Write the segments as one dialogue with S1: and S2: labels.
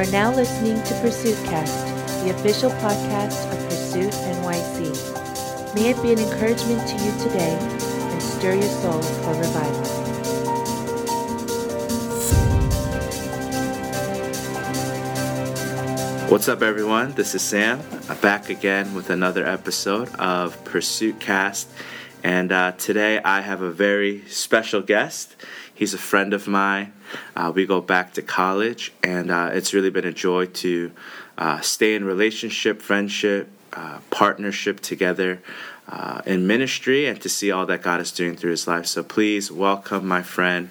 S1: are now listening to Pursuit Cast, the official podcast of Pursuit NYC. May it be an encouragement to you today and stir your soul for revival.
S2: What's up, everyone? This is Sam, uh, back again with another episode of Pursuit Cast. And uh, today I have a very special guest. He's a friend of mine. Uh, we go back to college, and uh, it's really been a joy to uh, stay in relationship, friendship, uh, partnership together uh, in ministry, and to see all that God is doing through his life. So please welcome my friend,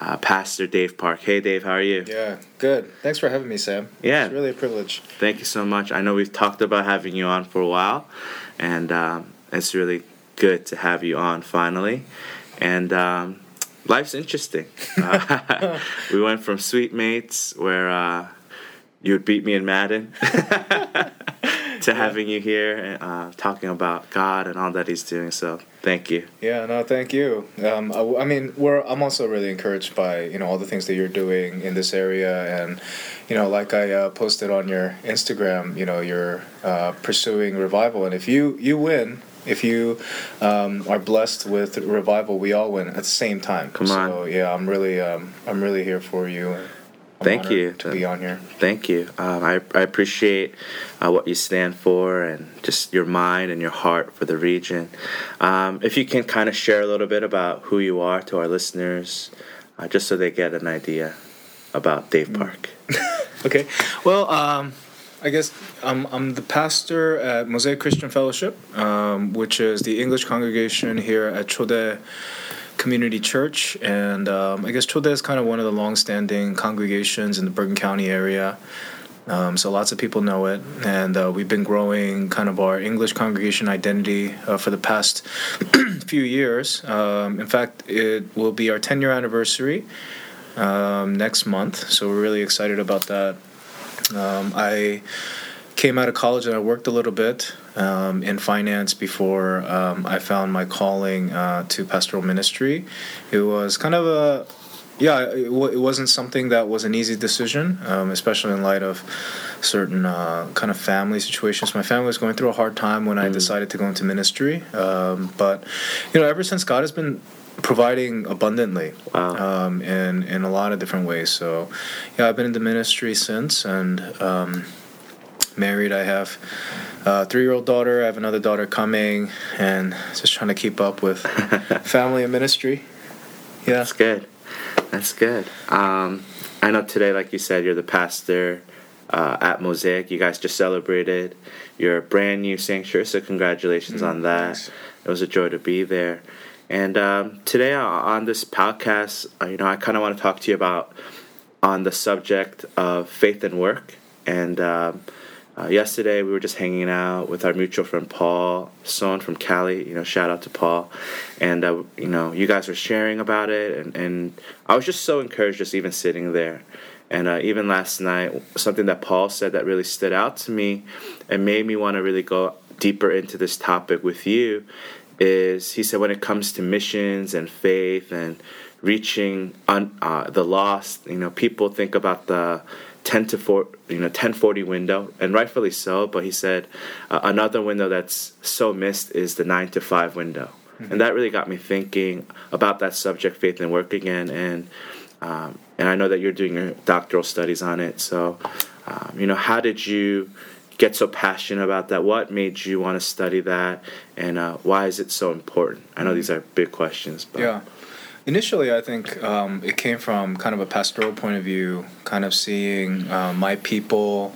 S2: uh, Pastor Dave Park. Hey, Dave, how are you?
S3: Yeah, good. Thanks for having me, Sam.
S2: Yeah.
S3: It's really a privilege.
S2: Thank you so much. I know we've talked about having you on for a while, and um, it's really good to have you on finally. And um, life's interesting. Uh, we went from suite mates where uh, you would beat me in Madden to having you here uh, talking about God and all that He's doing. So thank you.
S3: Yeah, no, thank you. Um, I, I mean, we're I'm also really encouraged by you know all the things that you're doing in this area, and you know, like I uh, posted on your Instagram, you know, you're uh, pursuing revival, and if you you win. If you um, are blessed with revival, we all win at the same time.
S2: Come on.
S3: So yeah, I'm really, um, I'm really here for you. I'm
S2: Thank you.
S3: to be on here.
S2: Thank you. Um, I, I appreciate uh, what you stand for and just your mind and your heart for the region. Um, if you can kind of share a little bit about who you are to our listeners, uh, just so they get an idea about Dave Park.
S3: Okay. Well, um, I guess I'm, I'm the pastor at Mosaic Christian Fellowship, um, which is the English congregation here at Chode Community Church. And um, I guess Chode is kind of one of the long-standing congregations in the Bergen County area. Um, so lots of people know it, and uh, we've been growing kind of our English congregation identity uh, for the past few years. Um, in fact, it will be our 10-year anniversary um, next month, so we're really excited about that. Um, I came out of college and I worked a little bit um, in finance before um, I found my calling uh, to pastoral ministry. It was kind of a yeah, it, w- it wasn't something that was an easy decision, um, especially in light of certain uh, kind of family situations. My family was going through a hard time when I decided to go into ministry. Um, but, you know, ever since God has been providing abundantly
S2: Wow.
S3: um, in, in a lot of different ways. So, yeah, I've been in the ministry since and um, married. I have a three year old daughter, I have another daughter coming, and just trying to keep up with family and ministry. Yeah.
S2: That's good. That's good. Um, I know today, like you said, you're the pastor uh, at Mosaic. You guys just celebrated your brand new sanctuary, so congratulations on that.
S3: thanks.
S2: It was a joy to be there. And um, today on this podcast, uh, you know, I kind of want to talk to you about on the subject of faith and work. And um, uh, yesterday we were just hanging out with our mutual friend Paul Son from Cali. You know, shout out to Paul. And uh, you know, you guys were sharing about it, and, and I was just so encouraged just even sitting there. And uh, even last night, something that Paul said that really stood out to me and made me want to really go deeper into this topic with you is he said when it comes to missions and faith and reaching un, uh, the lost, you know, people think about the 10 to 4, you know, 1040 window, and rightfully so. But he said uh, another window that's so missed is the 9 to 5 window. And that really got me thinking about that subject, faith and work again. And um, and I know that you're doing your doctoral studies on it. So, um, you know, how did you get so passionate about that? What made you want to study that, and uh, why is it so important? I know these are big questions, but
S3: Yeah. Initially, I think um, it came from kind of a pastoral point of view, kind of seeing uh, my people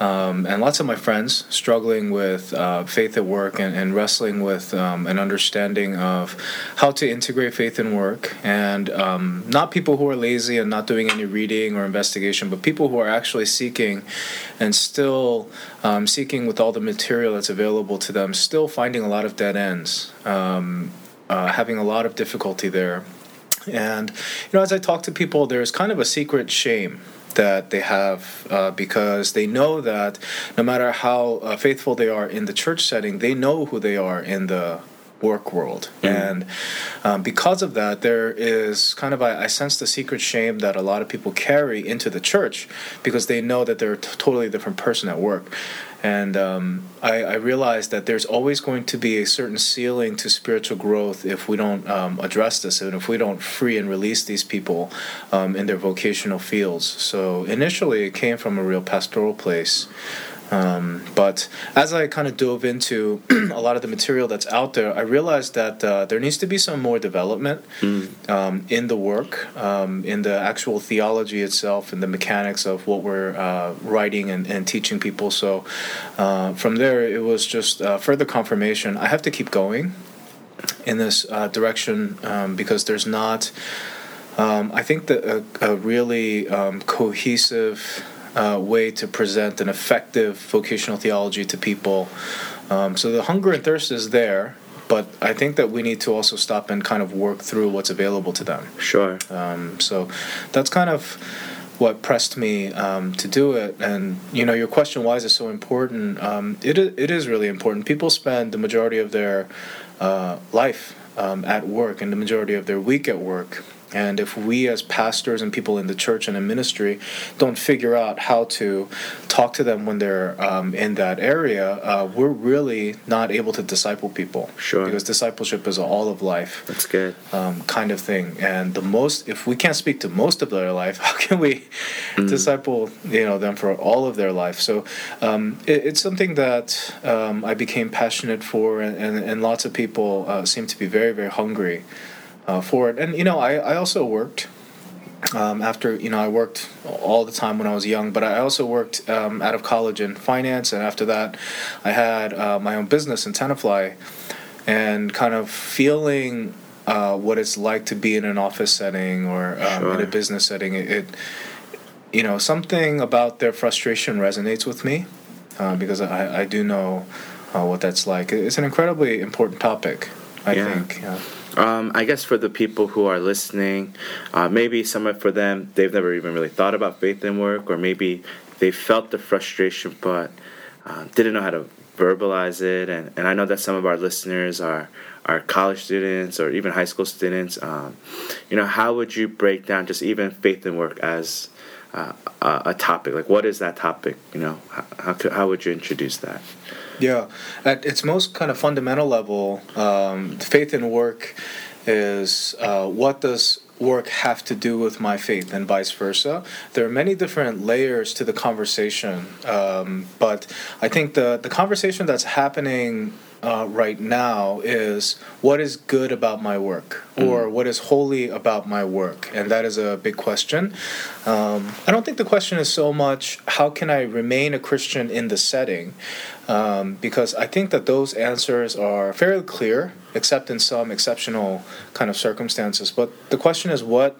S3: um, and lots of my friends struggling with uh, faith at work and, and wrestling with um, an understanding of how to integrate faith and work. And um, not people who are lazy and not doing any reading or investigation, but people who are actually seeking and still um, seeking with all the material that's available to them, still finding a lot of dead ends. Um, uh, having a lot of difficulty there. And, you know, as I talk to people, there's kind of a secret shame that they have uh, because they know that no matter how uh, faithful they are in the church setting, they know who they are in the work world. And um, because of that, there is kind of, I, I sense the secret shame that a lot of people carry into the church because they know that they're a t- totally different person at work. And um, I, I realized that there's always going to be a certain ceiling to spiritual growth if we don't um, address this and if we don't free and release these people um, in their vocational fields. So initially, it came from a real pastoral place. Um, but as I kind of dove into a lot of the material that's out there, I realized that uh, there needs to be some more development um, in the work, um, in the actual theology itself, and the mechanics of what we're uh, writing and, and teaching people. So uh, from there, it was just uh, further confirmation. I have to keep going in this uh, direction um, because there's not. Um, I think that a, a really um, cohesive uh, way to present an effective vocational theology to people. Um, so the hunger and thirst is there, but I think that we need to also stop and kind of work through what's available to them.
S2: Sure.
S3: Um, so that's kind of what pressed me um, to do it. And you know, your question, why is it so important? Um, it it is really important. People spend the majority of their uh, life um, at work and the majority of their week at work. And if we, as pastors and people in the church and in ministry, don't figure out how to talk to them when they're um, in that area, uh, we're really not able to disciple people.
S2: Sure.
S3: Because discipleship is all of life
S2: That's good.
S3: um, kind of thing. And the most, if we can't speak to most of their life, how can we disciple you know them for all of their life? So um, it, it's something that um, I became passionate for, and, and, and lots of people uh, seem to be very very hungry uh, for it. And you know, I, I also worked. Um, after you know, I worked all the time when I was young, but I also worked um, out of college in finance, and after that, I had uh, my own business in Tenafly, and kind of feeling uh, what it's like to be in an office setting or um, in a business setting. It, it, you know, something about their frustration resonates with me uh, because I, I do know uh, what that's like. It's an incredibly important topic, I
S2: Yeah.
S3: think. Yeah.
S2: Um, I guess for the people who are listening, uh, maybe some of for them they've never even really thought about faith and work, or maybe they felt the frustration but uh, didn't know how to verbalize it. And, and I know that some of our listeners are are college students or even high school students. Um, you know, how would you break down just even faith and work as uh, a, a topic? Like, what is that topic? You know, how how, could, how would you introduce that?
S3: Yeah, at its most kind of fundamental level, um, faith and work is uh, what does work have to do with my faith and vice versa. There are many different layers to the conversation, um, but I think the the conversation that's happening. Uh, right now is what is good about my work? Or what is holy about my work? And that is a big question. Um, i don't think the question is so much how can i remain a christian in the setting? Um, because I think that those answers are fairly clear, except in some exceptional kind of circumstances. But the question is what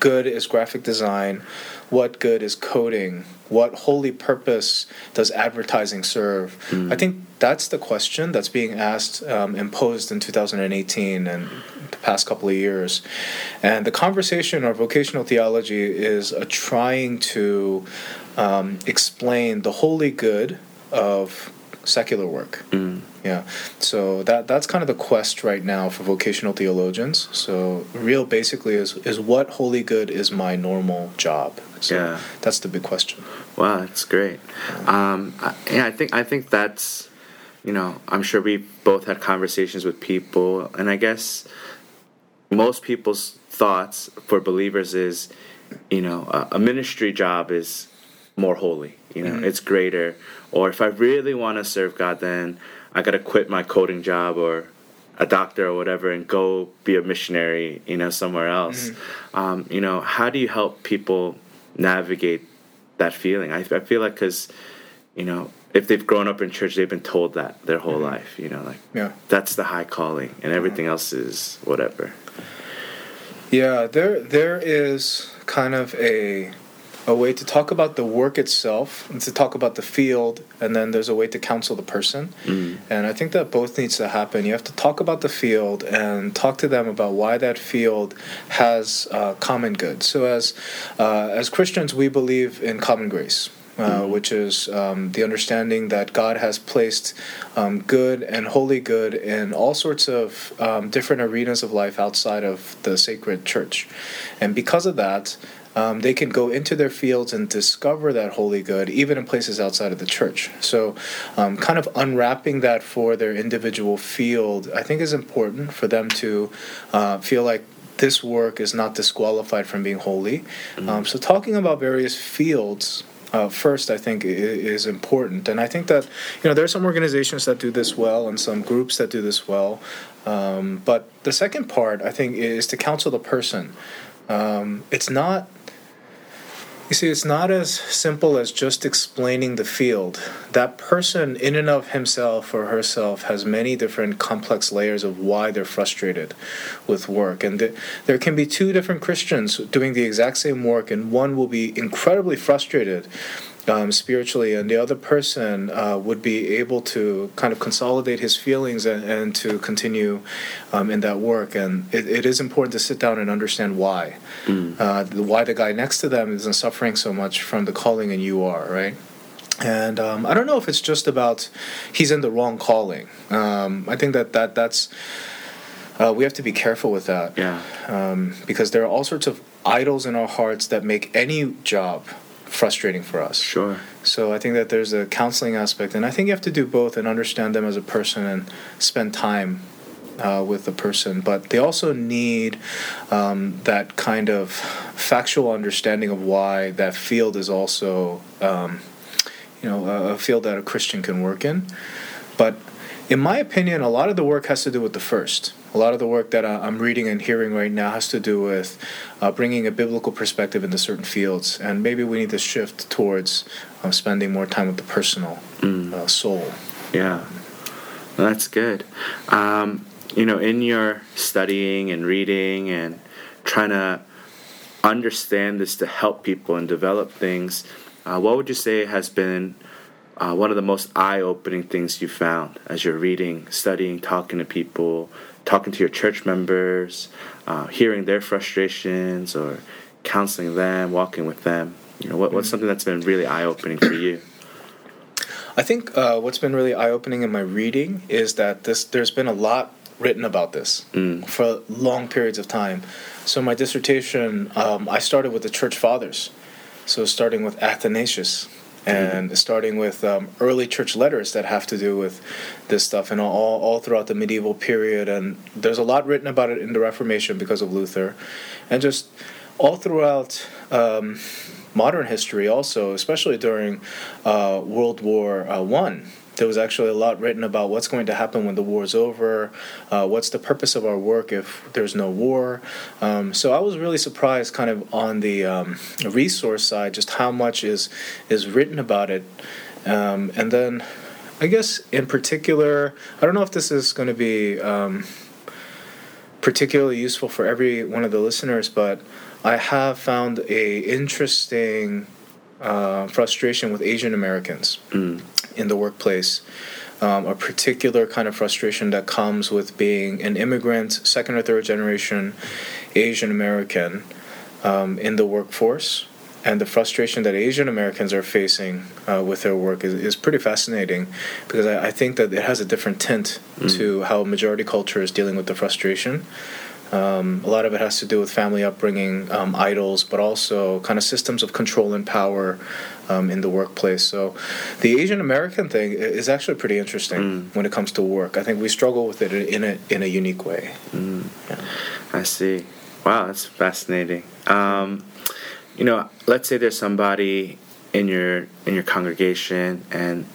S3: good is graphic design? What good is coding? What holy purpose does advertising serve? I think that's the question that's being asked, um, imposed in 2018 and the past couple of years. And the conversation or vocational theology is a trying to um, explain the holy good of secular work. Yeah. So that that's kind of the quest right now for vocational theologians. So real basically is is what holy good is my normal job. So
S2: Yeah.
S3: that's the big question.
S2: Wow, that's great. Um, I, yeah, I think I think that's, you know, I'm sure we both had conversations with people, and I guess most people's thoughts for believers is, you know, a, a ministry job is more holy. You know, it's greater. Or if I really want to serve God, then I got to quit my coding job or a doctor or whatever and go be a missionary. You know, somewhere else. Um, you know, how do you help people navigate that feeling? I, I feel like because, you know, if they've grown up in church, they've been told that their whole life. You know, like
S3: Yeah.
S2: that's the high calling, and everything else is whatever.
S3: Yeah, there there is kind of a a way to talk about the work itself and to talk about the field and then there's a way to counsel the person. And i think that both needs to happen. You have to talk about the field and talk to them about why that field has uh, common good. So as uh, as christians we believe in common grace uh, which is um, the understanding that God has placed um, good and holy good in all sorts of um, different arenas of life outside of the sacred church. And because of that, um, they can go into their fields and discover that holy good, even in places outside of the church. So, um, kind of unwrapping that for their individual field, I think is important for them to uh, feel like this work is not disqualified from being holy. Mm-hmm. Um, so, talking about various fields uh, first, I think is important, and I think that you know there are some organizations that do this well and some groups that do this well. Um, but the second part, I think, is to counsel the person. Um, it's not you see, it's not as simple as just explaining the field. That person, in and of himself or herself, has many different complex layers of why they're frustrated with work. And th- there can be two different Christians doing the exact same work, and one will be incredibly frustrated um, spiritually, and the other person uh, would be able to kind of consolidate his feelings and, and to continue um, in that work. And it, it is important to sit down and understand why. Mm. Uh, why the guy next to them isn't suffering so much from the calling and you are, right? And um, I don't know if it's just about he's in the wrong calling. Um, I think that, that that's. Uh, we have to be careful with that.
S2: Yeah.
S3: Um, because there are all sorts of idols in our hearts that make any job frustrating for us.
S2: Sure.
S3: So I think that there's a counseling aspect, and I think you have to do both and understand them as a person and spend time uh, with the person. But they also need um, that kind of factual understanding of why that field is also, um, you know, a field that a Christian can work in. But in my opinion, a lot of the work has to do with the first. A lot of the work that I'm reading and hearing right now has to do with uh, bringing a biblical perspective into certain fields, and maybe we need to shift towards uh, spending more time with the personal mm. uh, soul.
S2: Yeah, that's good. Um, you know, in your studying and reading and trying to understand this to help people and develop things, uh, what would you say has been uh, one of the most eye-opening things you found as you're reading, studying, talking to people, talking to your church members, uh, hearing their frustrations, or counseling them, walking with them? You know, what, what's something that's been really eye-opening for you?
S3: I think uh, what's been really eye-opening in my reading is that this there's been a lot written about this mm. for long periods of time. So my dissertation, um, I started with the church fathers. So starting with Athanasius, and starting with um, early church letters that have to do with this stuff and all, all throughout the medieval period. And there's a lot written about it in the reformation because of luther. And just all throughout um, modern history also especially during uh, world war uh, one there was actually a lot written about what's going to happen when the war is over, uh, what's the purpose of our work if there's no war. Um, so I was really surprised, kind of on the um, resource side, just how much is is written about it. Um, and then, I guess in particular, I don't know if this is going to be um, particularly useful for every one of the listeners, but I have found a interesting uh, frustration with Asian Americans. Mm in the workplace. Um, a particular kind of frustration that comes with being an immigrant, second or third generation Asian American um, in the workforce. And the frustration that Asian Americans are facing uh, with their work is, is pretty fascinating because I, I, think that it has a different tint mm. to how majority culture is dealing with the frustration. Um, a lot of it has to do with family upbringing, um, idols, but also kind of systems of control and power um, in the workplace. So, the Asian American thing is actually pretty interesting mm. when it comes to work. I think we struggle with it in a in a unique way.
S2: Mm. Yeah. I see. Wow, that's fascinating. Um, you know, let's say there's somebody in your in your congregation, and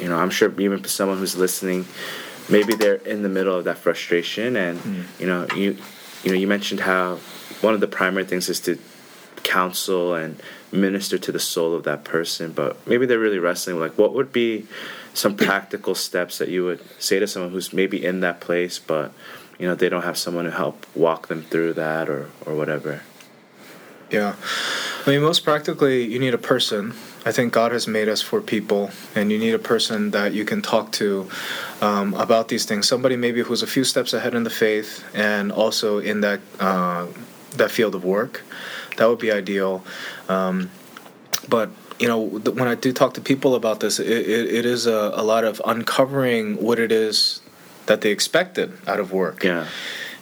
S2: you know, I'm sure even for someone who's listening maybe they're in the middle of that frustration and mm. you know you you know you mentioned how one of the primary things is to counsel and minister to the soul of that person but maybe they're really wrestling like what would be some practical steps that you would say to someone who's maybe in that place but you know they don't have someone to help walk them through that or or whatever?
S3: Yeah. I mean most practically you need a person I think God has made us for people, and you need a person that you can talk to um, about these things. Somebody maybe who's a few steps ahead in the faith and also in that uh, that field of work. That would be ideal. Um, but you know, when I do talk to people about this, it, it, it is a, a lot of uncovering what it is that they expected out of work.
S2: Yeah.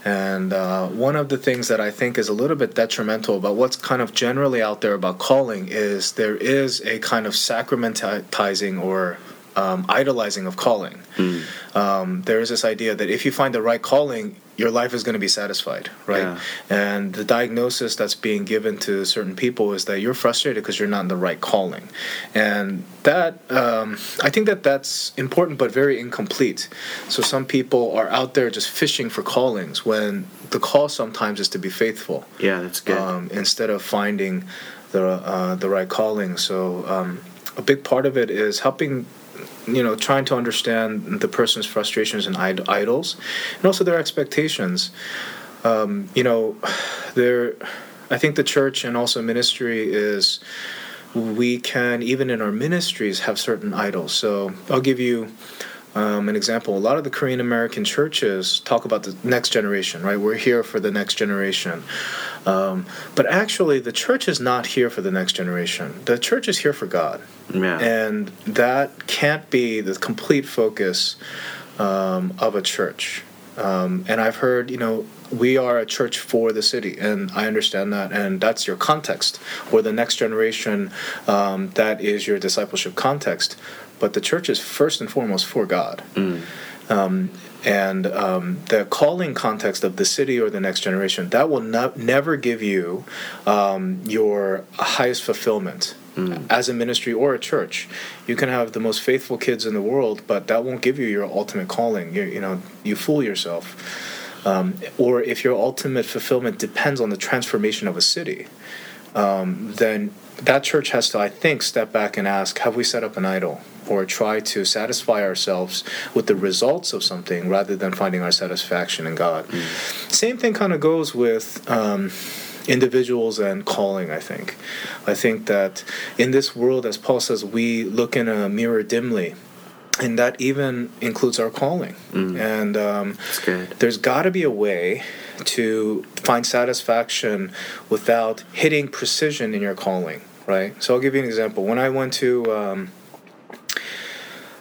S3: And uh, one of the things that I think is a little bit detrimental about what's kind of generally out there about calling is there is a kind of sacramentizing or um, idolizing of calling. Mm. Um, there is this idea that if you find the right calling, your life is going to be satisfied, right? Yeah. And the diagnosis that's being given to certain people is that you're frustrated because you're not in the right calling, and that um, I think that that's important but very incomplete. So some people are out there just fishing for callings when the call sometimes is to be faithful.
S2: Yeah, that's good.
S3: Um, instead of finding the uh, the right calling, so um, a big part of it is helping you know trying to understand the person's frustrations and Id- idols and also their expectations. Um, you know there i think the church and also ministry is we can even in our ministries have certain idols. So i'll give you um, an example. A lot of the korean american churches talk about the next generation right? We're here for the next generation. Um, but actually, the church is not here for the next generation. The church is here for God.
S2: Yeah.
S3: And that can't be the complete focus um, of a church. Um, and I've heard, you know, we are a church for the city, and I understand that, and that's your context. Or the next generation, um, that is your discipleship context. But the church is first and foremost for God. Mm. Um, and um, the calling context of the city or the next generation that will not, never give you um, your highest fulfillment mm. as a ministry or a church you can have the most faithful kids in the world but that won't give you your ultimate calling you, you know you fool yourself um, or if your ultimate fulfillment depends on the transformation of a city um, then that church has to i think step back and ask have we set up an idol or try to satisfy ourselves with the results of something rather than finding our satisfaction in God. Mm. Same thing kind of goes with. Um, individuals and calling i think. I think that in this world as paul says we look in a mirror dimly and that even includes our calling. Mm. and um, there's got to be a way to find satisfaction without hitting precision in your calling right? So i'll give you an example. When i went to um,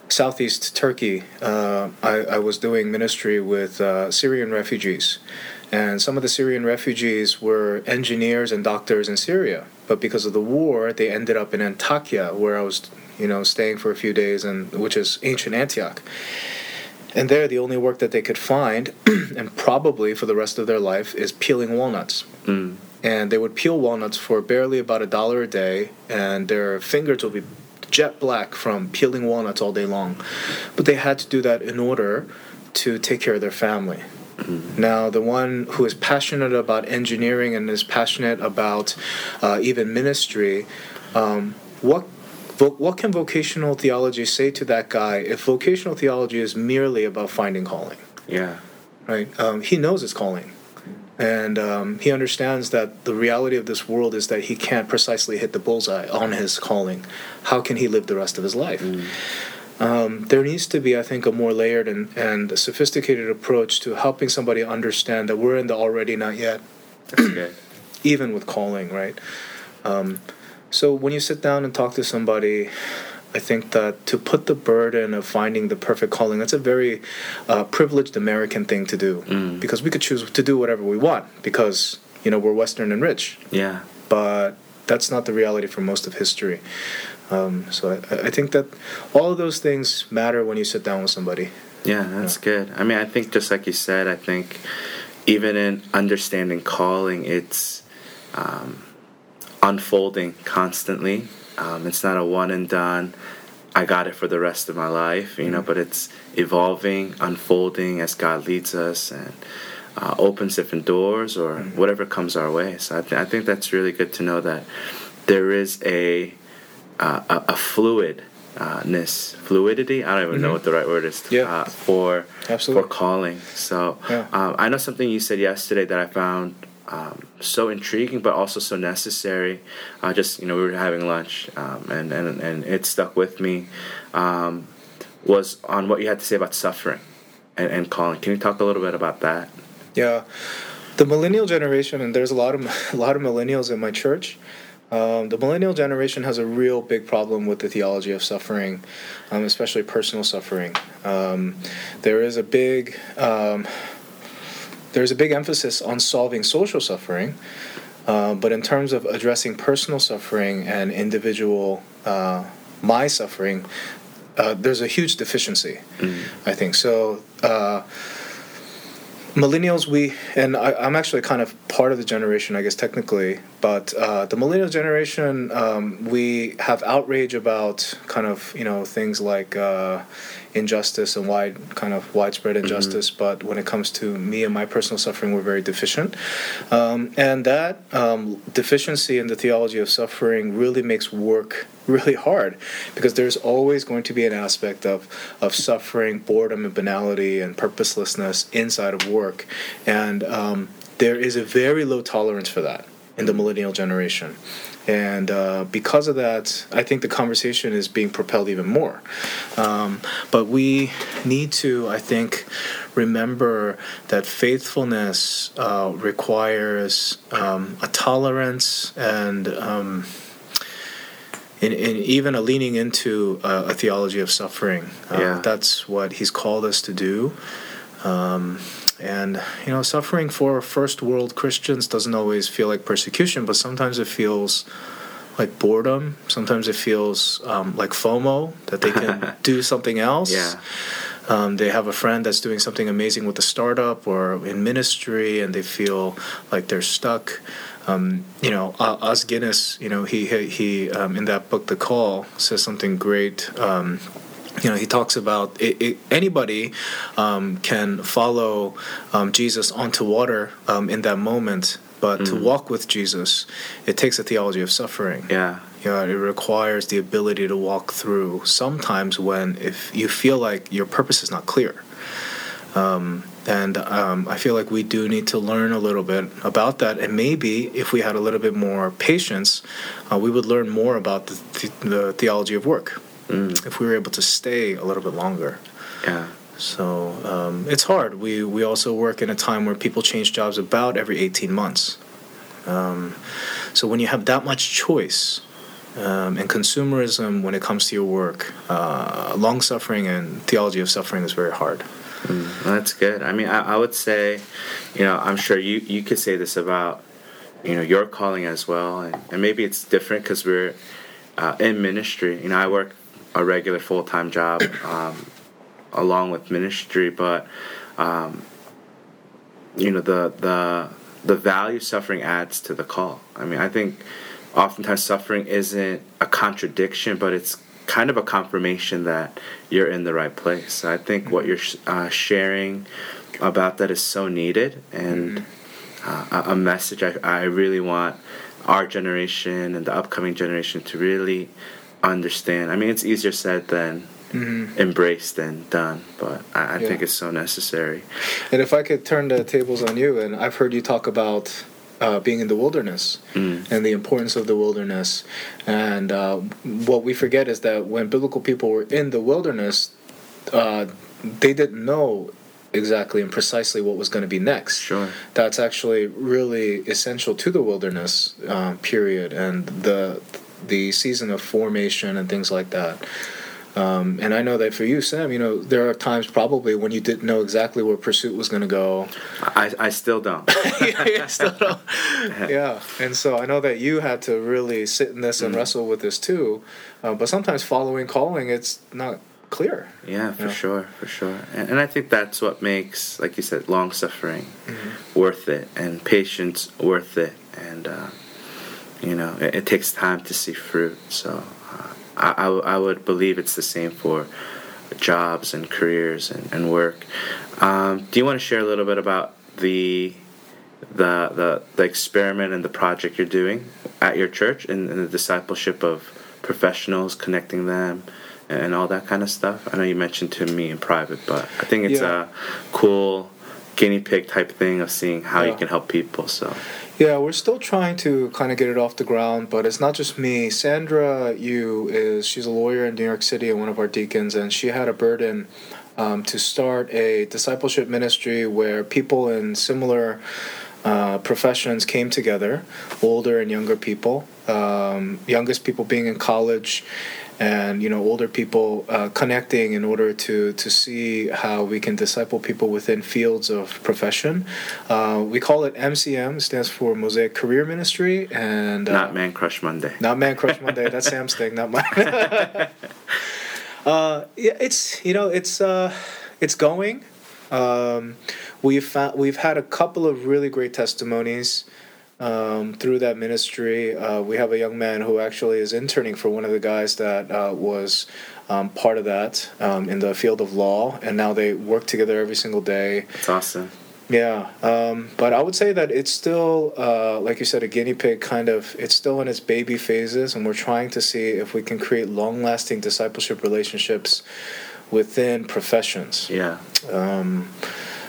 S3: southeast Turkey, uh, I, I, was doing ministry with uh, Syrian refugees. And some of the Syrian refugees were engineers and doctors in Syria. But because of the war, they ended up in Antakya, where I was, you know, staying for a few days, and which is ancient Antioch. And there, the only work that they could find, and probably for the rest of their life, is peeling walnuts. Mm. And they would peel walnuts for barely about a dollar a day, and their fingers would be jet black from peeling walnuts all day long. But they had to do that in order to take care of their family. Mm-hmm. Now, the one who is passionate about engineering and is passionate about uh, even ministry, um, what what can vocational theology say to that guy if vocational theology is merely about finding calling?
S2: Yeah.
S3: Right? Um, he knows his calling and um, he understands that the reality of this world is that he can't precisely hit the bullseye on his calling. How can he live the rest of his life? Mm. Um, there needs to be, I think, a more layered and, and sophisticated approach to helping somebody understand that we're in the already not yet, even with calling, right? Um, so when you sit down and talk to somebody, I think that to put the burden of finding the perfect calling, that's a very uh, privileged American thing to do mm. because we could choose to do whatever we want because, you know, we're Western and rich.
S2: Yeah.
S3: But that's not the reality for most of history. Um, so I, I, think that all of those things matter when you sit down with somebody.
S2: Yeah, that's good. I mean, I think just like you said, I think even in understanding calling, it's um, unfolding constantly um, it's not a one and done. I got it for the rest of my life, you know, mm-hmm. but it's evolving, unfolding as God leads us and uh, opens different doors or mm-hmm. whatever comes our way. So I, th- I, think that's really good to know that there is a uh, a, a fluid fluidity. I don't even mm-hmm. know what the right word is
S3: yeah.
S2: uh, for
S3: Absolutely.
S2: for calling. So
S3: yeah.
S2: um, I know something you said yesterday that I found um, so intriguing, but also so necessary. Uh, just you know, we were having lunch, um, and, and and it stuck with me. Um, was on what you had to say about suffering and, and calling. Can you talk a little bit about that?
S3: Yeah, the millennial generation, and there's a lot of a lot of millennials in my church. Um, the millennial generation has a real big problem with the theology of suffering, um, especially personal suffering. Um, there is a big um, there's a big emphasis on solving social suffering, uh, but in terms of addressing personal suffering and individual uh, my suffering, uh, there's a huge deficiency.
S2: Mm.
S3: I think so. Uh, millennials, we and I, I'm actually kind of part of the generation, I guess technically, but uh, the millennial generation, um, we have outrage about kind of you know things like uh, injustice and wide kind of widespread injustice. But when it comes to me and my personal suffering, we're very deficient, um, and that um, deficiency in the theology of suffering really makes work really hard. Because there's always going to be an aspect of of suffering, boredom, and banality and purposelessness inside of work, and um, there is a very low tolerance for that in the millennial generation. And uh, because of that, I think the conversation is being propelled even more. Um, but we need to, I think, remember that faithfulness uh, requires um, a tolerance and um, in, in even a leaning into a, a theology of suffering. Uh,
S2: Yeah.
S3: That's what he's called us to do. Um, and you know, suffering for first world Christians doesn't always feel like persecution, but sometimes it feels like boredom. Sometimes it feels um, like FOMO that they can do something else.
S2: Yeah.
S3: Um, they have a friend that's doing something amazing with a startup or in ministry, and they feel like they're stuck. Um, you know, O- Os Guinness, you know, he he, he um, in that book, The Call, says something great. You know, he talks about it, it, anybody um, can follow um, Jesus onto water um, in that moment, but to walk with Jesus, it takes a theology of suffering.
S2: Yeah.
S3: You know, it requires the ability to walk through sometimes when if you feel like your purpose is not clear. Um, and um, I feel like we do need to learn a little bit about that. And maybe if we had a little bit more patience, uh, we would learn more about the, the, the theology of work
S2: Mm.
S3: if we were able to stay a little bit longer.
S2: Yeah.
S3: So um, it's hard. We we also work in a time where people change jobs about every 18 months. Um, so when you have that much choice um, and consumerism when it comes to your work, uh, long suffering and theology of suffering is very hard.
S2: Mm, that's good. I mean, I, I would say, you know, I'm sure you, you could say this about, you know, your calling as well. And, and maybe it's different because we're uh, in ministry. You know, I work a regular full time job um, along with ministry, but, um, you know, the, the, the value suffering adds to the call. I mean, I think oftentimes suffering isn't a contradiction, but it's kind of a confirmation that you're in the right place. I think what you're uh, sharing about that is so needed and uh, a- a message I, I really want our generation and the upcoming generation to really understand. I mean, it's easier said than embraced than done, but I, I think it's so necessary.
S3: And if I could turn the tables on you, and I've heard you talk about uh, being in the wilderness
S2: Mm.
S3: and the importance of the wilderness. And uh, what we forget is that when biblical people were in the wilderness, uh, they didn't know exactly and precisely what was going to be next.
S2: Sure.
S3: That's actually really essential to the wilderness um, period and the the season of formation and things like that. Um, and I know that for you, Sam, you know, there are times probably when you didn't know exactly where pursuit was going to go.
S2: I, I still don't.
S3: yeah, still don't. yeah, and so I know that you had to really sit in this and wrestle with this too. Uh, but sometimes following calling, it's not clear.
S2: Yeah, for
S3: Yeah.
S2: sure, for sure. And, and I think that's what makes, like you said, long suffering worth it and patience worth it. And, uh, you know, it, it takes time to see fruit. So uh, I, I, w- I would believe it's the same for jobs and careers and, and work. Um, do you want to share a little bit about the the the, the experiment and the project you're doing at your church and, and the discipleship of professionals, connecting them, and all that kind of stuff. I know you mentioned to me in private, but I think it's
S3: Yeah.
S2: a cool guinea pig type thing of seeing how you can help people. So
S3: Yeah, we're still trying to kind of get it off the ground, but it's not just me. Sandra Yu is she's a lawyer in New York City and one of our deacons, and she had a burden um, to start a discipleship ministry where people in similar uh, professions came together, older and younger people, um, youngest people being in college, and you know older people uh, connecting in order to to see how we can disciple people within fields of profession. Uh, we call it MCM, stands for Mosaic Career Ministry, and uh,
S2: Not Man Crush Monday.
S3: not Man Crush Monday. That's Sam's thing, not mine. uh, yeah, it's you know it's uh, it's going. Um, we've found, we've had a couple of really great testimonies um, through that ministry. Uh, we have a young man who actually is interning for one of the guys that uh, was um, part of that um, in the field of law, and now they work together every single day.
S2: It's awesome.
S3: Yeah, um, but I would say that it's still, uh, like you said, a guinea pig kind of. It's still in its baby phases, and we're trying to see if we can create long-lasting discipleship relationships within professions.
S2: Yeah.
S3: Um,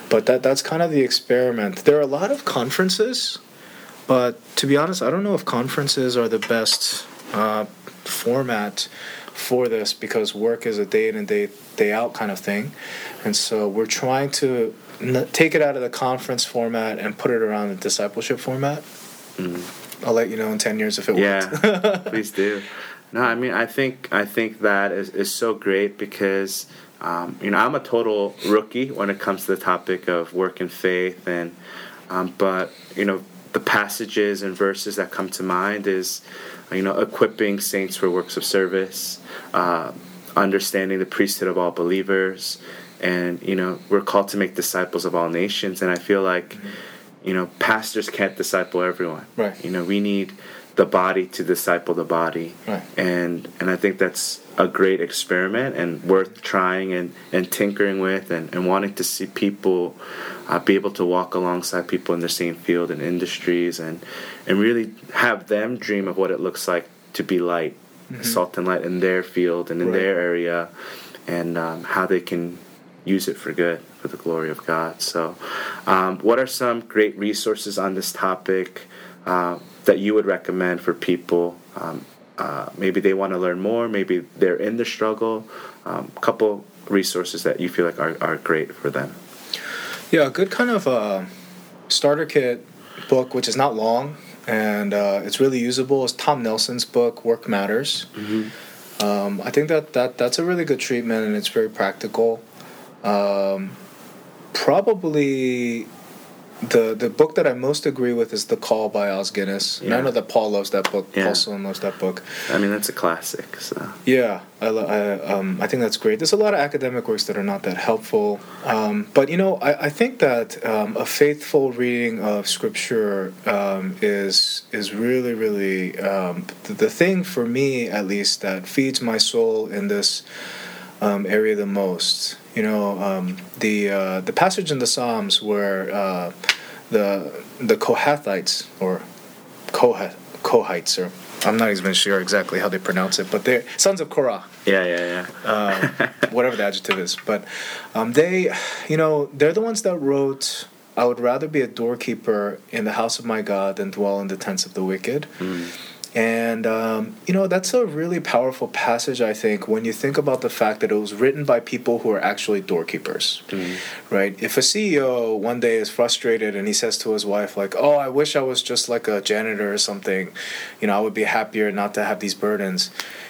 S3: but that that's kind of the experiment. There are a lot of conferences, but to be honest, I don't know if conferences are the best uh, format for this because work is a day in and day day out kind of thing, and so we're trying to n- take it out of the conference format and put it around the discipleship format. I'll let you know in ten years if it works.
S2: Yeah, please do. No, I mean, I think I think that is, is so great because um, you know I'm a total rookie when it comes to the topic of work and faith, and um, but you know the passages and verses that come to mind is you know equipping saints for works of service, uh, understanding the priesthood of all believers, and you know we're called to make disciples of all nations, and I feel like you know pastors can't disciple everyone.
S3: Right.
S2: You know we need the body to disciple the body
S3: Right.
S2: and and I think that's a great experiment and worth trying and, and tinkering with and, and wanting to see people uh, be able to walk alongside people in the same field and industries and and really have them dream of what it looks like to be light salt and light in their field and in
S3: Right.
S2: their area and um, how they can use it for good for the glory of God so um, what are some great resources on this topic uh, that you would recommend for people um, uh, maybe they want to learn more maybe they're in the struggle um, couple resources that you feel like are, are great for them
S3: Yeah, a good kind of uh, starter kit book, which is not long and uh, it's really usable, is Tom Nelson's book, Work Matters. Um, I think that, that that's a really good treatment and it's very practical. Um, probably the the book that I most agree with is The Call by Os Guinness. And I
S2: Yeah.
S3: know that Paul loves that book.
S2: Yeah.
S3: Paul Sloan loves that book.
S2: i mean that's a classic so
S3: Yeah, I, lo- I, um, I think that's great. There's a lot of academic works that are not that helpful. Um, but, you know, I, I think that um, a faithful reading of Scripture um, is, is really, really um, the, the thing for me, at least, that feeds my soul in this um, area the most. You know, um, the, uh, the passage in the Psalms where uh, the, the Kohathites, or Kohath, Kohites, or I'm not even sure exactly how they pronounce it, but they're sons of Korah,
S2: yeah yeah yeah
S3: uh, whatever the adjective is. But um, they, you know, they're the ones that wrote, I would rather be a doorkeeper in the house of my God than dwell in the tents of the wicked. And, um, you know, that's a really powerful passage, I think, when you think about the fact that it was written by people who are actually doorkeepers, right? If a CEO one day is frustrated and he says to his wife, like, oh, I wish I was just like a janitor or something, you know, I would be happier not to have these burdens.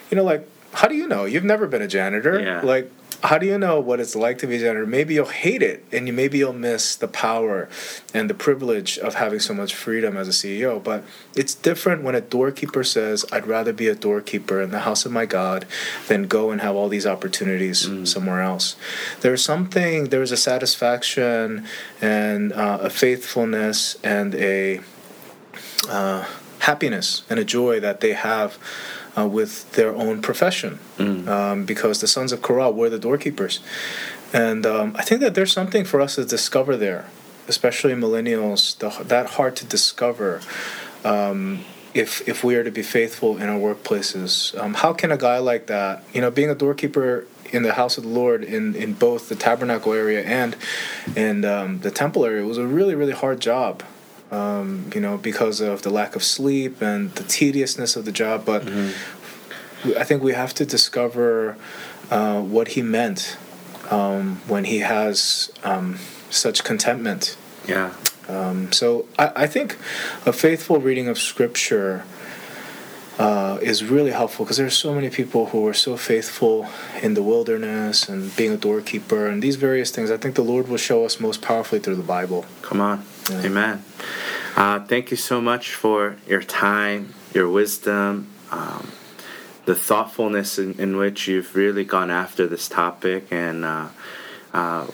S3: You know, like, how do you know? You've never been a janitor.
S2: Yeah.
S3: Like, how do you know what it's like to be a janitor? Maybe you'll hate it, and you maybe you'll miss the power and the privilege of having so much freedom as a CEO. But it's different when a doorkeeper says, "I'd rather be a doorkeeper in the house of my God than go and have all these opportunities somewhere else." There's something. There's a satisfaction and uh, a faithfulness and a uh, happiness and a joy that they have uh, with their own profession um, because the sons of Korah were the doorkeepers. And um, I think that there's something for us to discover there, especially millennials, the, that hard to discover. Um, if, if we are to be faithful in our workplaces, um, how can a guy like that, you know, being a doorkeeper in the house of the Lord in, in both the tabernacle area and in um, the temple area was a really really hard job um, you know, because of the lack of sleep and the tediousness of the job. But we- I think we have to discover uh, what he meant um, when he has um, such contentment.
S2: yeah
S3: Um, so I, I think a faithful reading of Scripture uh, is really helpful because there's so many people who are so faithful in the wilderness and being a doorkeeper and these various things. I think the Lord will show us most powerfully through the Bible.
S2: Come on.
S3: Yeah.
S2: Amen. Uh, thank you so much for your time, your wisdom, um, the thoughtfulness in, in which you've really gone after this topic. And uh, uh,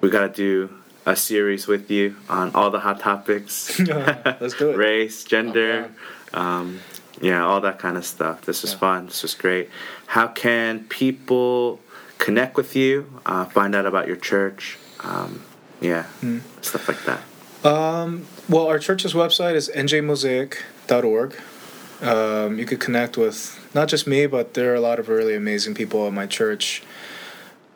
S2: we got to do a series with you on all the hot topics
S3: Let's do it.
S2: race, gender.
S3: Oh,
S2: um, yeah, all that kind of stuff. This was
S3: Yeah.
S2: fun. This was great. How can people connect with you, uh, find out about your church? Um, yeah,
S3: Hmm.
S2: stuff like that.
S3: Um, well, our church's website is njmosaic.org. Um, you could connect with not just me, but there are a lot of really amazing people at my church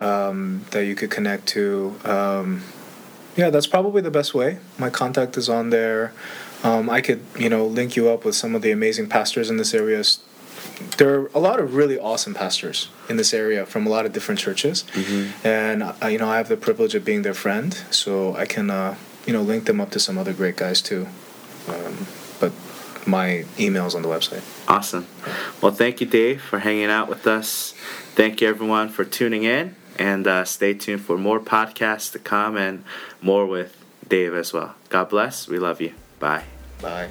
S3: um, that you could connect to. Um, yeah, that's probably the best way. My contact is on there. Um, I could, you know, link you up with some of the amazing pastors in this area. There are a lot of really awesome pastors in this area from a lot of different churches, and uh, you know, I have the privilege of being their friend, so I can, uh, you know, link them up to some other great guys too. Um, but my email's on the website.
S2: Awesome. Well, thank you, Dave, for hanging out with us. Thank you, everyone, for tuning in. And uh, stay tuned for more podcasts to come and more with Dave as well. God bless. We love you. Bye.
S3: Bye.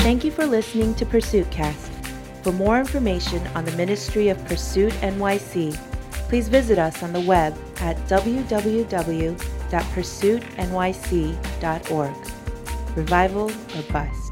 S1: Thank you for listening to Pursuit Cast. For more information on the ministry of Pursuit NYC, please visit us on the web at www.pursuitnyc.org. Revival or bust.